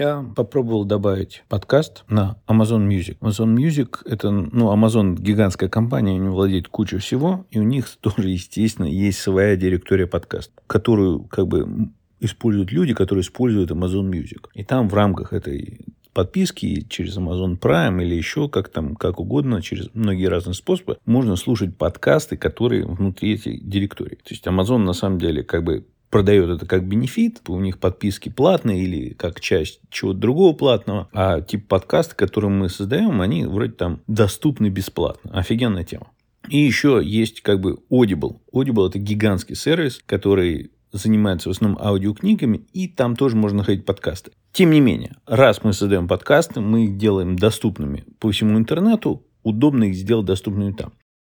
Я попробовал добавить подкаст на Amazon Music. Amazon Music – это, ну, Amazon – гигантская компания, они владеют кучей всего, и у них тоже, естественно, есть своя директория подкаст, которую, как бы, используют люди, которые используют Amazon Music. И там в рамках этой подписки через Amazon Prime или еще как там, как угодно, через многие разные способы, можно слушать подкасты, которые внутри этой директории. То есть Amazon на самом деле как бы продает это как бенефит, у них подписки платные или как часть чего-то другого платного, а тип подкаста, который мы создаем, они вроде там доступны бесплатно. Офигенная тема. И еще есть как бы Audible. Audible это гигантский сервис, который занимается в основном аудиокнигами, и там тоже можно находить подкасты. Тем не менее, раз мы создаем подкасты, мы их делаем доступными по всему интернету, удобно их сделать доступными там.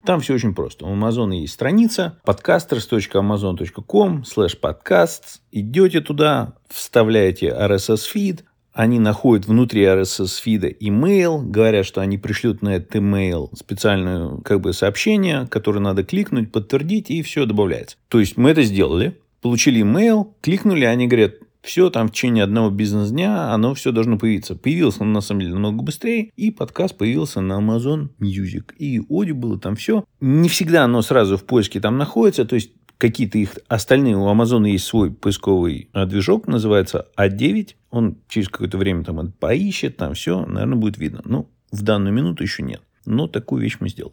Там все очень просто. У Amazon есть страница podcasters.amazon.com slash podcasts. Идете туда, вставляете RSS-фид, они находят внутри RSS-фида email, говорят, что они пришлют на этот email специальное как бы, сообщение, которое надо кликнуть, подтвердить, и все добавляется. То есть мы это сделали, получили email, кликнули, они говорят, все там в течение одного бизнес-дня, оно все должно появиться. Появился он, на самом деле, намного быстрее, и подкаст появился на Amazon Music. И было там все. Не всегда оно сразу в поиске там находится, то есть какие-то их остальные, у Amazon есть свой поисковый движок, называется А9, он через какое-то время там поищет, там все, наверное, будет видно. Ну, в данную минуту еще нет. Но такую вещь мы сделали.